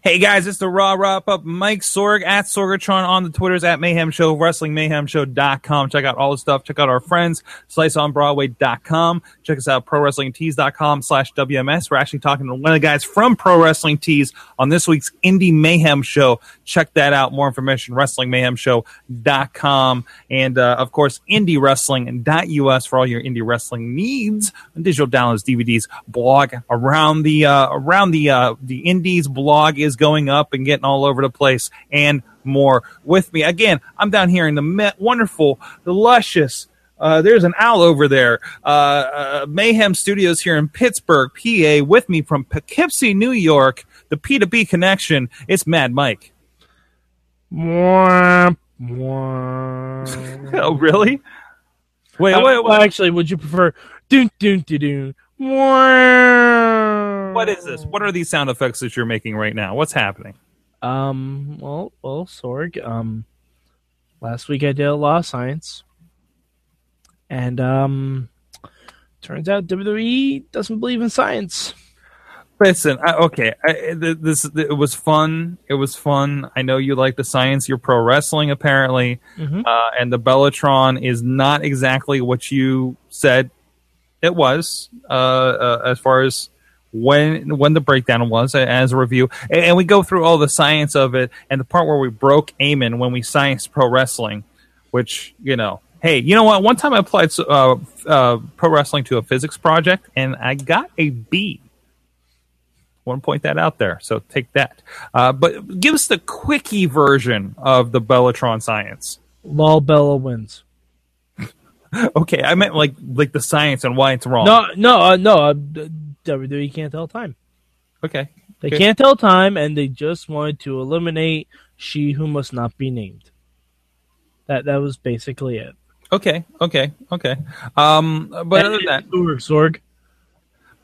Hey guys, it's the Raw Wrap Up. Mike Sorg at Sorgatron on the Twitters at Mayhem Show, WrestlingMayhemShow.com. Check out all the stuff. Check out our friends, SliceOnBroadway.com. Check us out, ProWrestlingTees.com slash WMS. We're actually talking to one of the guys from Pro Wrestling Tees on this week's Indie Mayhem Show. Check that out. More information, WrestlingMayhemShow.com. And, uh, of course, IndieWrestling.us for all your indie wrestling needs. Digital downloads, DVDs, blog around the, uh, around the, uh, the Indies blog is going up and getting all over the place and more with me. Again, I'm down here in the wonderful, the luscious, uh, there's an owl over there. Uh, uh, Mayhem Studios here in Pittsburgh, PA. With me from Poughkeepsie, New York, the P2B connection. It's Mad Mike. Mwah, mwah. oh, really? Wait, Uh, wait, wait. well, actually, would you prefer doon doon doon doon? Mwah. What is this? What are these sound effects that you're making right now? What's happening? Um. Well, well, Sorg. Um. Last week I did a lot of science, and um, turns out WWE doesn't believe in science. Listen, I, okay, I, th- this it was fun. It was fun. I know you like the science. You're pro wrestling, apparently, Mhm. uh, and the Bellatron is not exactly what you said it was. Uh, uh, as far as when when the breakdown was uh, as a review, and, and we go through all the science of it, and the part where we broke Eamon when we science pro wrestling, which you know. Hey, you know what? One time I applied uh, uh, pro wrestling to a physics project, and I got a B want to point that out there. So take that. Uh, but give us the quickie version of the Bellatron science. Lol Bella wins. Okay, I meant like like the science and why it's wrong. No, no, uh, no. Uh, WWE can't tell time. Okay. They can't tell time, and they just wanted to eliminate she who must not be named. That that was basically it. Okay. Okay. Okay. Um, but other than that, Sorg.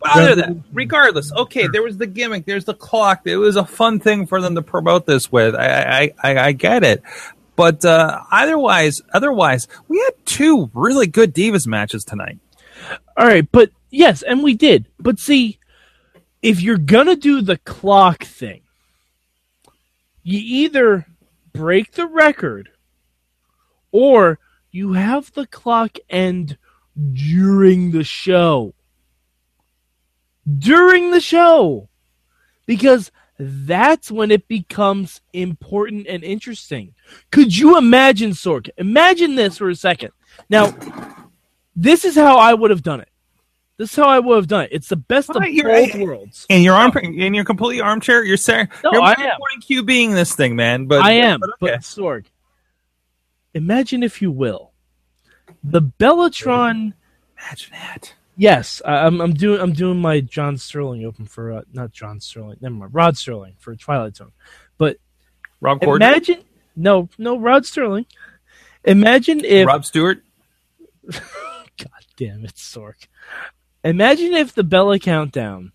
But other than that, regardless, okay, there was the gimmick, there's the clock. It was a fun thing for them to promote this with. I I, I, I get it. But uh, otherwise, otherwise, we had two really good Divas matches tonight. All right, but yes, and we did. But see, if you're gonna do the clock thing, you either break the record or you have the clock end during the show. During the show. Because that's when it becomes important and interesting. Could you imagine, Sorg? Imagine this for a second. Now, this is how I would have done it. This is how I would have done it. It's the best of Right, you're- both worlds. In your arm, in your completely armchair, you're saying No, you're I am. reporting Q being this thing, man. But I am, but but okay. Sorg, imagine if you will, the Bellatron. imagine that. Yes, I- I'm. I'm doing. I'm doing my John Sterling open for uh, not John Sterling. Never mind, Rod Sterling for Twilight Zone. But Rob Corddry, imagine, no, no, Rod Sterling. Imagine if Rob Stewart. God damn it, Sorg. Imagine if the Bella countdown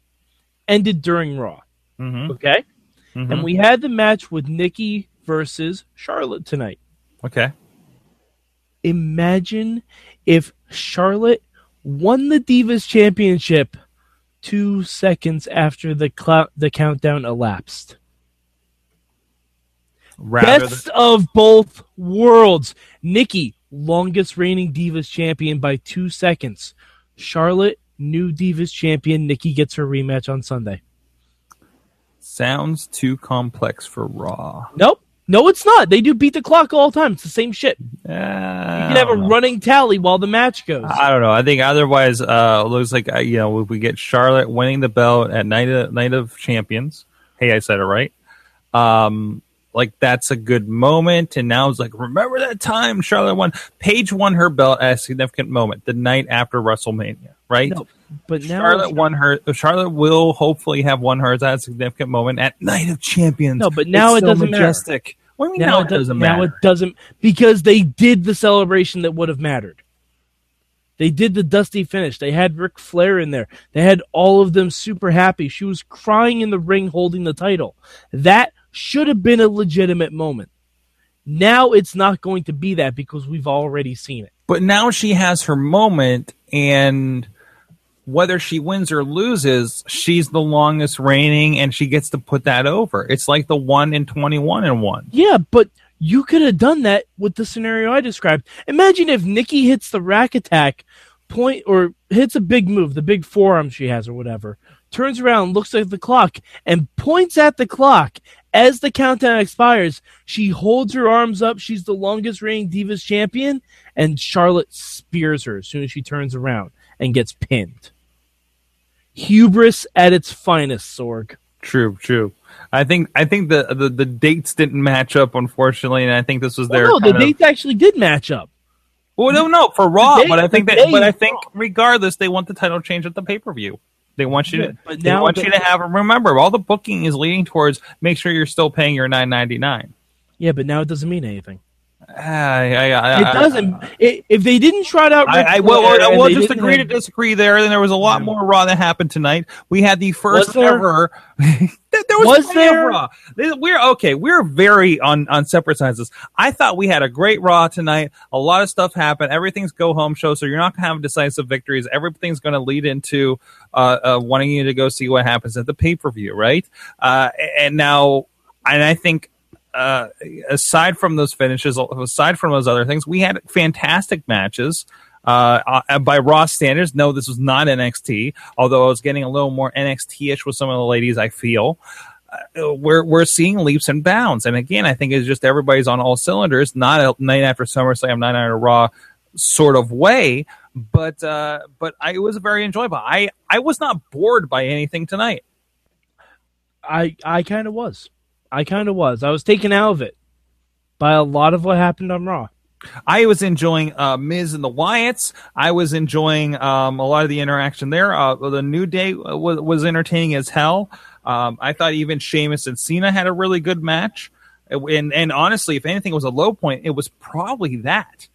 ended during Raw. Mm-hmm. Okay, Mhm. and we had the match with Nikki versus Charlotte tonight. Okay. imagine if Charlotte won the Divas Championship two seconds after the clou- the countdown elapsed. Rather Best of both worlds. Nikki, longest reigning Divas champion by two seconds. Charlotte, new Divas champion. Nikki gets her rematch on Sunday. sounds too complex for Raw. Nope. No, it's not. They do beat the clock all the time. It's the same shit. Uh, You can have a running tally while the match goes. I don't know. I think otherwise, uh, it looks like uh, you know if we get Charlotte winning the belt at night of, night of champions. Hey, I said it right. Um, like that's a good moment. And now it's like, remember that time Charlotte won. Paige won her belt at a significant moment the night after WrestleMania, right? No, but now Charlotte won her. Charlotte will hopefully have won hers at a significant moment at Night of Champions. No, but now It's it so doesn't matter. What do you mean now, it doesn't matter? now it doesn't because they did the celebration that would have mattered. They did the dusty finish. They had Ric Flair in there. They had all of them super happy. She was crying in the ring holding the title. That should have been a legitimate moment. Now it's not going to be that because we've already seen it. but now she has her moment and whether she wins or loses, she's the longest reigning and she gets to put that over. It's like the 1 in 21 and 1. Yeah, but you could have done that with the scenario I described. Imagine if Nikki hits the rack attack point or hits a big move, the big forearm she has or whatever, turns around, looks at the clock, and points at the clock. As the countdown expires, she holds her arms up. She's the longest reigning Divas champion, and Charlotte spears her as soon as she turns around and gets pinned. Hubris at its finest, Sorg. True, true. I think I think the, the, the dates didn't match up, unfortunately, and I think this was their. Well, no, the kind of- dates actually did match up. Well, no, no, for Raw, day- but I think that, but I think regardless, they want the title change at the pay per view. They want you to, but they want the- you to have. Remember, all the booking is leading towards make sure you're still paying your nine ninety nine. Yeah, but now it doesn't mean anything. I, I, I, It doesn't. i if they didn't trot out, I, Ric I well, well, we'll just agree to disagree there. And there was a lot more Raw that happened tonight. We had the first there? ever. there was, Was there? Raw. We're okay. We're very on on separate sides. I thought we had a great Raw tonight. A lot of stuff happened. Everything's go home show, so you're not going to have decisive victories. Everything's going to lead into uh, uh, wanting you to go see what happens at the pay per view, right? Uh, and now, and I think uh, aside from those finishes, aside from those other things, we had fantastic matches. Uh, uh, by Raw standards, no, this was not NXT. Although I was getting a little more NXT-ish with some of the ladies, I feel uh, we're we're seeing leaps and bounds. And again, I think it's just everybody's on all cylinders, not a night after SummerSlam, night after Raw sort of way. But uh, but I, it was very enjoyable. I I was not bored by anything tonight. I I kind of was. I kind of was. I was taken out of it by a lot of what happened on Raw. I was enjoying uh, Miz and the Wyatts. I was enjoying um, a lot of the interaction there. Uh, the New Day was, was entertaining as hell. Um, I thought even Sheamus and Cena had a really good match. And, and honestly, if anything was a low point, it was probably that.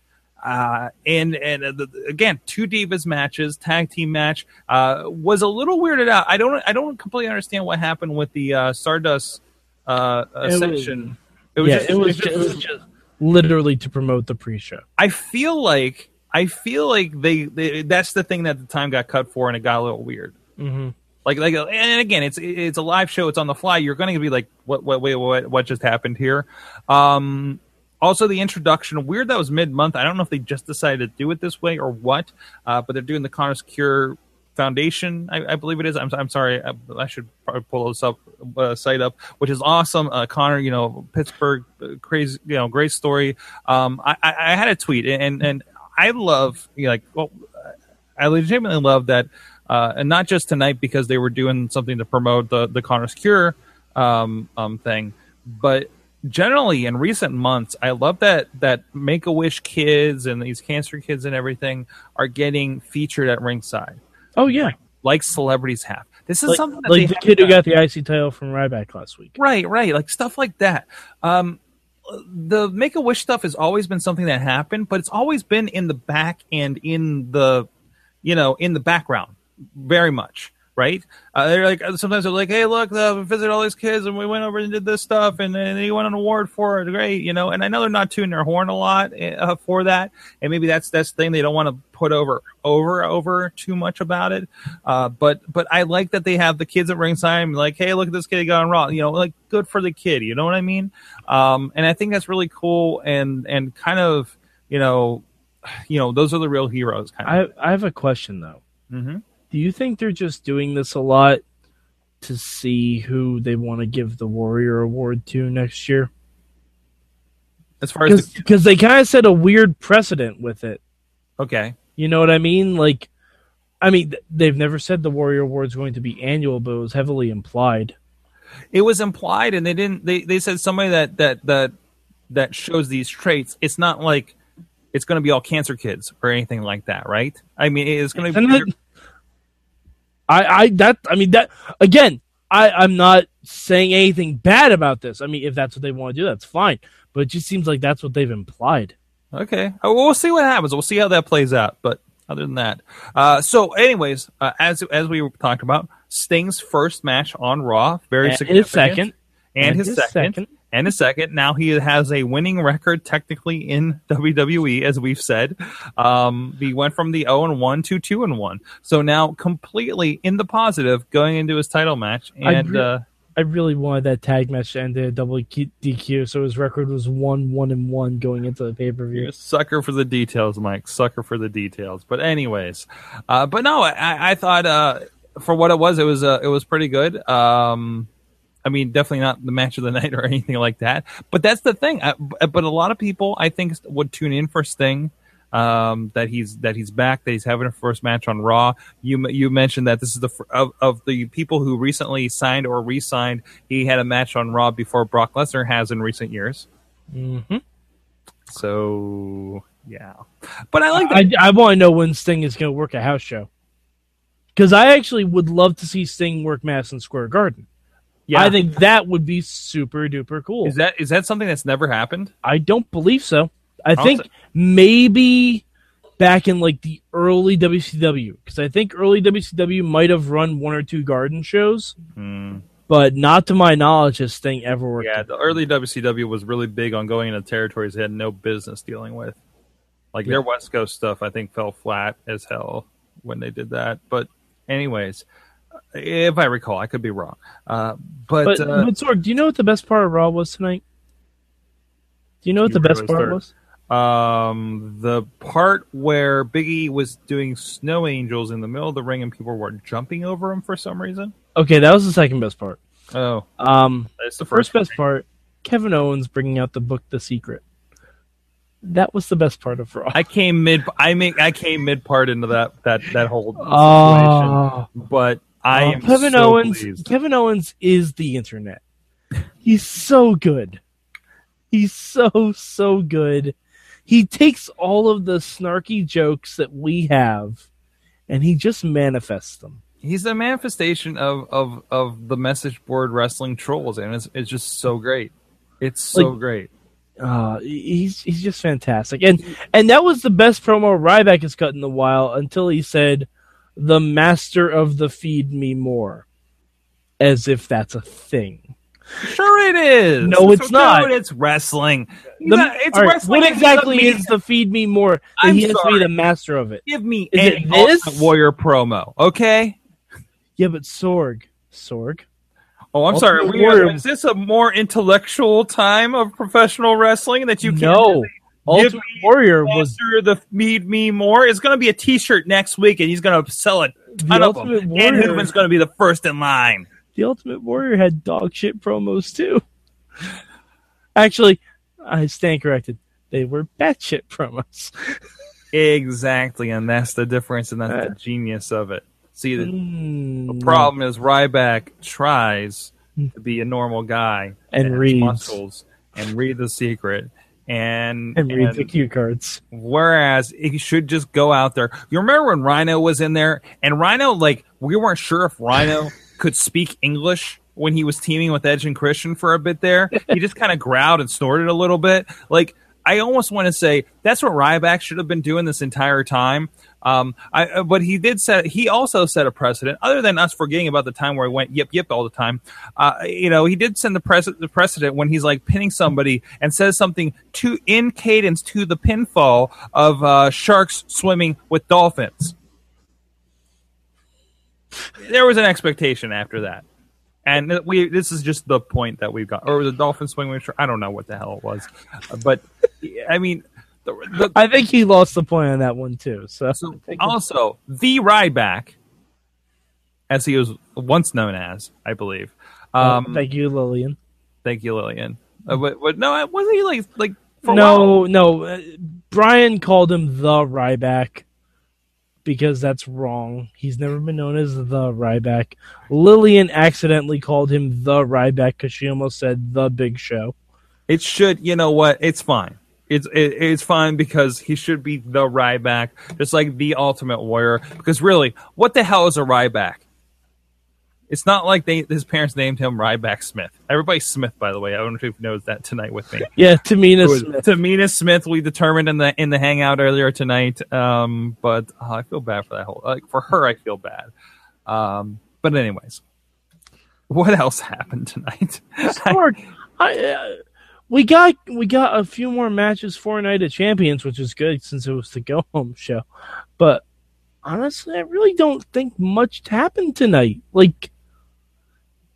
Uh, and and uh, the, again, two divas matches, tag team match uh, was a little weirded out. I don't I don't completely understand what happened with the uh, Stardust uh, uh, It was- section. yeah, it was. Just, it was just literally to promote the pre-show. I feel like I feel like they, they that's the thing that the time got cut for, and it got a little weird. Mm-hmm. Like like and again, it's it's a live show. It's on the fly. You're going to be like, what what wait what what just happened here? Um, also, the introduction weird that was mid month. I don't know if they just decided to do it this way or what. Uh, but they're doing the Connor's Cure Foundation, I, I believe it is. I'm, I'm sorry, I, I should pull this up uh, site up, which is awesome. Uh, Connor, you know, Pittsburgh, uh, crazy, you know, great story. Um, I, I, had a tweet, and and I love, you know, like, well, I legitimately love that, uh, and not just tonight because they were doing something to promote the the Connor's Cure um, um, thing, but generally in recent months, I love that that Make a Wish kids and these cancer kids and everything are getting featured at ringside Oh yeah, like celebrities have. This is like, something that like the kid who got the IC title from Ryback last week. right, right, like stuff like that. Um, the Make a Wish stuff has always been something that happened, but it's always been in the back and in the, you know, in the background, very much. Right? Uh, they're like sometimes they're like, "Hey, look, uh, we visited all these kids, and we went over and did this stuff, and then they won an award for it. Great, you know." And I know they're not tuning their horn a lot uh, for that, and maybe that's that's the thing they don't want to put over over over too much about it. Uh, but but I like that they have the kids at ringside, and like, "Hey, look at this kid he on Raw," you know, like good for the kid. You know what I mean? Um, and I think that's really cool, and and kind of you know, you know, those are the real heroes. Kind of. I I have a question though. hmm Do you think they're just doing this a lot to see who they want to give the Warrior Award to next year? As far as the, Because they kind of set a weird precedent with it. okay, You know what I mean? Like, I mean, they've never said the Warrior Award is going to be annual, but it was heavily implied. it was implied, and they didn't. They they said somebody that that that that shows these traits. It's not like it's going to be all cancer kids or anything like that, right? I mean, it's going to be. I, I, that, I mean, that again. I, I'm not saying anything bad about this. I mean, if that's what they want to do, that's fine. But it just seems like that's what they've implied. Okay, Uh, we'll see what happens. We'll see how that plays out. But other than that, uh, so anyways, uh, as as we talked about, Sting's first match on Raw, very And significant, his second, and, his, second, and a second. Now he has a winning record technically in WWE, as we've said. Um, he went from the 0 and 1 to 2 and 1. So now completely in the positive going into his title match. And re- uh, I really wanted that tag match to end in a double DQ, so his record was one, one, and one going into the pay per view. sucker for the details, Mike. Sucker for the details. But anyways, uh, but no, I, I thought uh, for what it was, it was uh, it was pretty good. Um, I mean, definitely not the match of the night or anything like that. But that's the thing. I, but a lot of people, I think, would tune in for Sting. Um, that he's that he's back. That he's having a first match on Raw. You you mentioned that this is the of of the people who recently signed or re-signed. He had a match on Raw before Brock Lesnar has in recent years. Mm-hmm. So yeah, but I like that. I, I want to know when Sting is going to work a house show. Because I actually would love to see Sting work Madison Square Garden. Yeah, I think that would be super duper cool. is that is that something that's never happened? I don't believe so. I think maybe back in like the early WCW, because I think early WCW might have run one or two garden shows, Hmm. but not to my knowledge has Sting ever worked. Yeah, the early WCW was really big on going into territories they had no business dealing with. Like their West Coast stuff, I think fell flat as hell when they did that. But anyways, if I recall, I could be wrong. Uh, but But, uh, but Sorg, do you know what the best part of Raw was tonight? Do you know what You the best part was? um, the part where Biggie was doing snow angels in the middle of the ring and people were jumping over him for some reason. Okay, that was the second best part. Oh, Um, that's the first best part, Kevin Owens bringing out the book The Secret. That was the best part of Raw. I came mid. I make. I came mid part into that that that whole situation. Oh, But I am Kevin so Owens. pleased. Kevin Owens is the internet. He's so good. He's so so good. He takes all of the snarky jokes that we have, and he just manifests them. he's a manifestation of of of the message board wrestling trolls and it's, it's just so great it's so Like- great Uh, he's he's just fantastic, and and that was the best promo Ryback has cut in a while until he said, "The master of the feed me more," as if that's a thing. sure it is No, it's not. It's wrestling The- No, it's right, wrestling what exactly mean- is the feed me more? I'm he has to sorry. be the master of it. give me Is it this? Warrior promo okay Yeah, but Sorg, Sorg. oh i'm Ultimate sorry Warrior- is this a more intellectual time of professional wrestling that you can't no, Ultimate Warrior was the Need Me More It's going to be a T-shirt next week, and he's going to sell the ton of them. Ultimate And Warrior. Hooven's going to be the first in line. the Ultimate Warrior had dog shit promos too. Actually, I stand corrected. They were batshit promos. Exactly, and that's the difference, and that's Uh, the genius of it. See, the, Mm, the problem is Ryback tries to be a normal guy And reads. muscles and read the secret, and and read and- the cue cards. Whereas he should just go out there. You remember when Rhyno was in there, and Rhyno, like, we weren't sure if Rhyno could speak English when he was teaming with Edge and Christian for a bit there. He just kind of growled and snorted a little bit. Like, I almost want to say that's what Ryback should have been doing this entire time. Um, I, uh, but he did set. He also set a precedent. Other than us forgetting about the time where he went yip yip all the time, uh, you know, he did send the, pres- the precedent when he's like pinning somebody and says something to in cadence to the pinfall of uh, sharks swimming with dolphins. There was an expectation after that, and we. This is just the point that we've got, or the dolphin swing. I don't know what the hell it was, but I mean, the, the, I think he lost the point on that one too. So, so also the Ryback, as he was once known as, I believe. Um, thank you, Lilian. thank you, Lilian. Uh, but, but no, wasn't he like like for a while? No, no. Uh, Brian called him the Ryback because that's wrong. He's never been known as the Ryback. Lilian accidentally called him the Ryback because she almost said the Big Show. It should. You know what? It's fine. It's it, it's fine because he should be the Ryback, just like the Ultimate Warrior. Because really, what the hell is a Ryback? It's not like they his parents named him Ryback Smith. Everybody's Smith, by the way. I don't know if you knows that tonight with me. Yeah, Tamina was Smith. Tamina Smith. We determined in the in the hangout earlier tonight. Um, but oh, I feel bad for that whole like for her. I feel bad. Um, but anyways, what else happened tonight? Sorg, I, uh, we got we got a few more matches for Night of Champions, which is good since it was the go home show. But honestly, I really don't think much happened tonight. Like,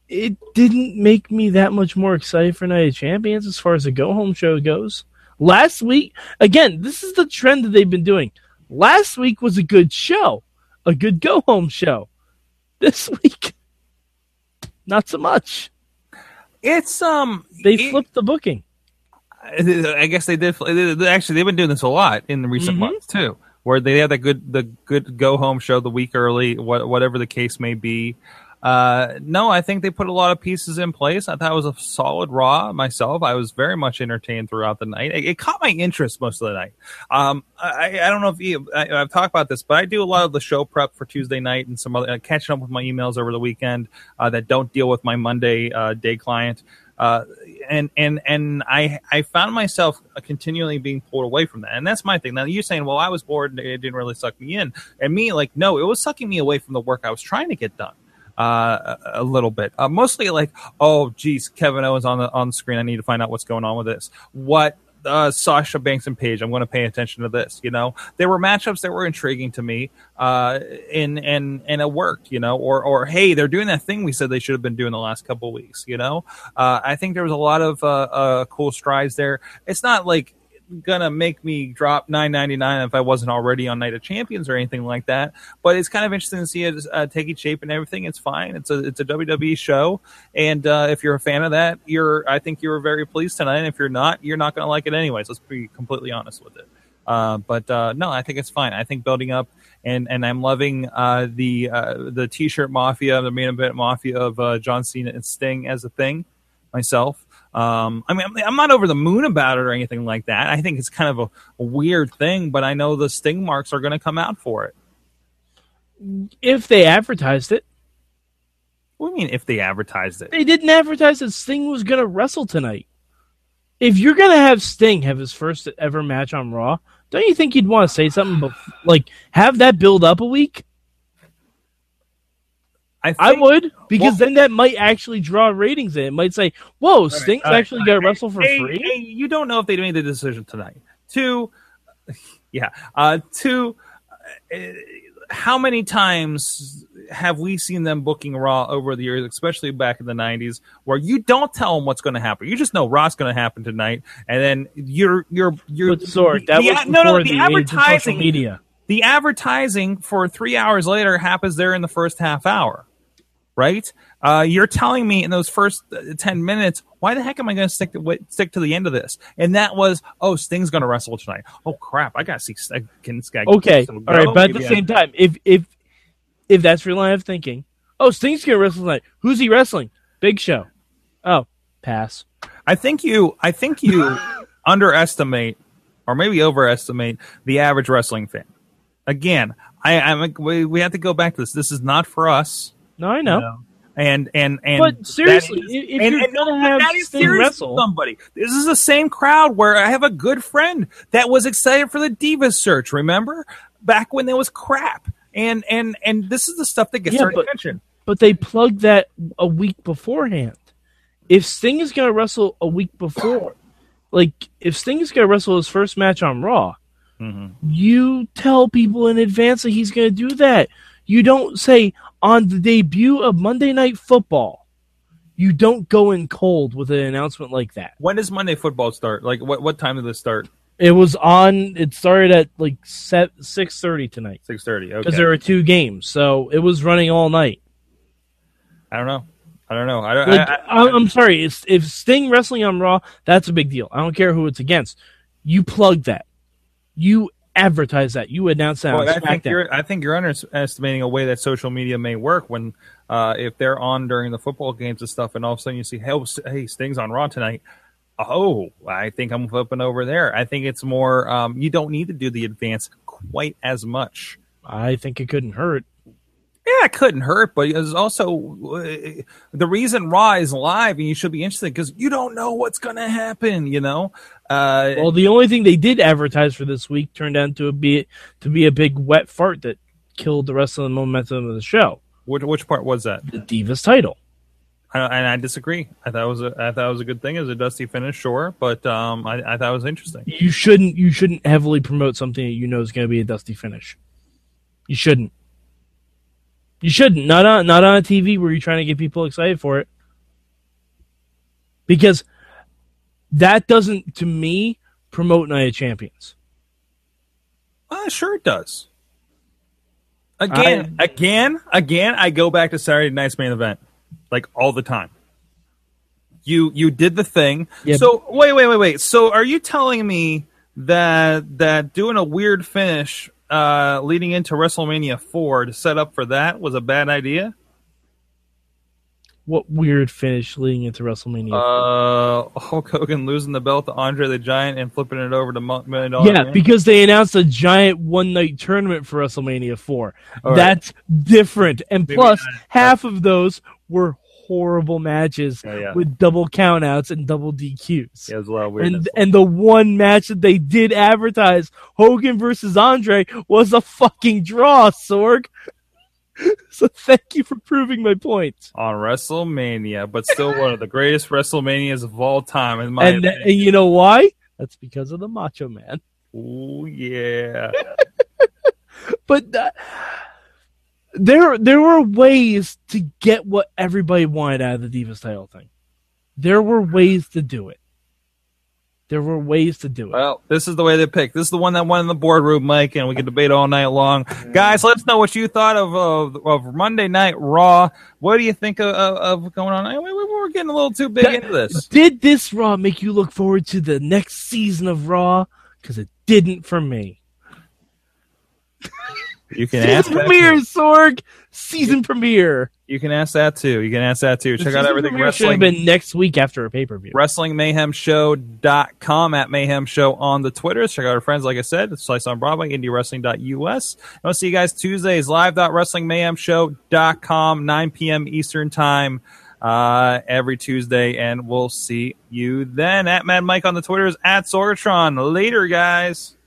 it didn't make me that much more excited for Night of Champions as far as the go home show goes. Last week, again, this is the trend that they've been doing. Last week was a good show, a good go home show. This week, not so much. It's um, They it- flipped the booking. I guess they did. Actually, they've been doing this a lot in the recent Mhm. months too, where they have that good, the good go home show the week early, whatever the case may be. Uh, no, I think they put a lot of pieces in place. I thought it was a solid Raw myself. I was very much entertained throughout the night. It, it caught my interest most of the night. Um, I, I don't know if you, I, I've talked about this, but I do a lot of the show prep for Tuesday night and some other uh, catching up with my emails over the weekend uh, that don't deal with my Monday uh, day client. Uh, and and and I I found myself continually being pulled away from that, and that's my thing. Now you're saying, well, I was bored and it didn't really suck me in, and me like, no, it was sucking me away from the work I was trying to get done. Uh, a, little bit, uh, mostly like, oh, geez, Kevin Owens on the on the screen. I need to find out what's going on with this. What uh, Sasha Banks and Paige. I'm going to pay attention to this. You know, there were matchups that were intriguing to me, uh, and and and it worked. You know, or or hey, they're doing that thing we said they should have been doing the last couple weeks. You know, uh, I think there was a lot of uh, uh, cool strides there. It's not like gonna make me drop 9.99 if I wasn't already on Night of Champions or anything like that. But it's kind of interesting to see it uh, taking shape and everything. It's fine. It's a it's a WWE show, and uh, if you're a fan of that, you're I think you were very pleased tonight. And if you're not, you're not gonna like it anyways. Let's be completely honest with it. Uh, but uh, no, I think it's fine. I think building up, and and I'm loving uh, the uh, the T-shirt mafia, the main event mafia of uh, John Cena and Sting as a thing. Myself, um, I mean, I'm, not over the moon about it or anything like that. I think it's kind of a, a weird thing, but I know the Sting marks are going to come out for it. If they advertised it, What do you mean if they advertised it? they didn't advertise that Sting was going to wrestle tonight. If you're going to have Sting have his first ever match on Raw, don't you think you'd want to say something, bef- like have that build up a week? I, I would, because well- then that might actually draw ratings in. It might say, "Whoa, Sting's all right, actually going to wrestle for hey, free." hey, you don't know if they made the decision tonight. Two, yeah. Uh, two, uh, how many times have we seen them booking Raw over the years, especially back in the '90s, where you don't tell them what's going to happen? You just know Raw's going to happen tonight, and then you're you're you're But Sorg, that the- was no, no, the the age of social advertising media. the advertising for three hours later happens there in the first half hour, right? Uh, you're telling me in those first uh, ten minutes, why the heck am I going to stick to wait, stick to the end of this? And that was, oh, Sting's going to wrestle tonight. Oh crap, I got to see. Can, this guy Okay, all right, go. but at the I- same time, if if if that's your line of thinking, oh, Sting's going to wrestle tonight. Who's he wrestling? Big Show. Oh, pass. I think you, I think you underestimate or maybe overestimate the average wrestling fan. Again, I, I'm we, we have to go back to this. This is not for us. No, I know. you know? And and and But seriously, is- if- and- you're and gonna have that is Sting wrestle- somebody, this is the same crowd where I have a good friend that was excited for the Divas search. Remember back when there was crap, and and and this is the stuff that gets Yeah, but- attention. But they plugged that a week beforehand. If Sting is going to wrestle a week before, like if Sting is going to wrestle his first match on Raw, Mhm. you tell people in advance that he's going to do that. You don't say on the debut of Monday Night Football. You don't go in cold with an announcement like that. When does Monday football start? Like what what time did this start? It was on. It started at like six thirty tonight Six thirty. Okay. because there were two games, so it was running all night. I don't know. I don't know. I don't. Like, I, am sorry. If, if Sting wrestling on Raw, that's a big deal. I don't care who it's against. You plug that. You advertise that. You announce that. well, I think you're. I think you're underestimating a way that social media may work when, uh, if they're on during the football games and stuff, and all of a sudden you see, hey, hey, Sting's on Raw tonight. Oh, I think I'm flipping over there. I think it's more. Um, you don't need to do the advance quite as much. I think it couldn't hurt. It couldn't hurt, but it's also uh, the reason Raw is live, and you should be interested because you don't know what's going to happen. You know, uh, Well, the only thing they did advertise for this week turned out to be to be a big wet fart that killed the rest of the momentum of the show. which which part was that? The Divas title. I, and I disagree. I thought it was a, I thought it was a good thing. as a dusty finish, sure, but um, I, I thought it was interesting. You shouldn't you shouldn't heavily promote something that you know is going to be a dusty finish. You shouldn't. You shouldn't. Not on not on a TV where you're trying to get people excited for it. Because that doesn't to me promote Night of Champions. Uh, sure it does. Again, I, again, again, I go back to Saturday night's main event, like all the time. You you did the thing. Yeah. So wait, wait, wait, wait. So are you telling me that that doing a weird finish uh, leading into WrestleMania four to set up for that was a bad idea? What weird finish leading into WrestleMania? Uh, Hulk Hogan losing the belt to Andre the Giant and flipping it over to Million Dollar yeah, Man? because they announced a giant one night tournament for WrestleMania 4. All right. That's different. And Maybe plus, not. half of those were horrible matches Yeah, yeah. with double countouts and double DQs. Yeah, there's a lot of and and the one match that they did advertise, Hogan versus Andre, was a fucking draw, Sorg. so thank you for proving my point. on WrestleMania, but still one of the greatest WrestleManias of all time, in my And, opinion. and you know why? That's because of the Macho Man. Oh yeah. But uh, there there were ways to get what everybody wanted out of the Divas title thing. There were ways to do it. There were ways to do it. Well, this is the way they picked. This is the one that won in the boardroom, Mike, and we can debate all night long. Guys, let us know what you thought of of, of Monday Night Raw. What do you think of, of, going on? We- we're getting a little too big That- into this. Did this Raw make you look forward to the next season of Raw? Because it didn't for me. You can ask Season that premiere. Sorg. Season premiere. You can ask that too. You can ask that too. The Check out everything premiere should have been next week after a pay per view. WrestlingMayhemShow.com at Mayhem Show on the Twitters. Check out our friends, like I said, it's Slice on Broadway, IndieWrestling.us. And I'll see you guys Tuesdays, live. live.wrestlingmayhemshow.com, 9 p.m. Eastern Time, uh, every Tuesday. And we'll see you then at Mad Mike on the Twitters, at Sorgatron. Later, guys.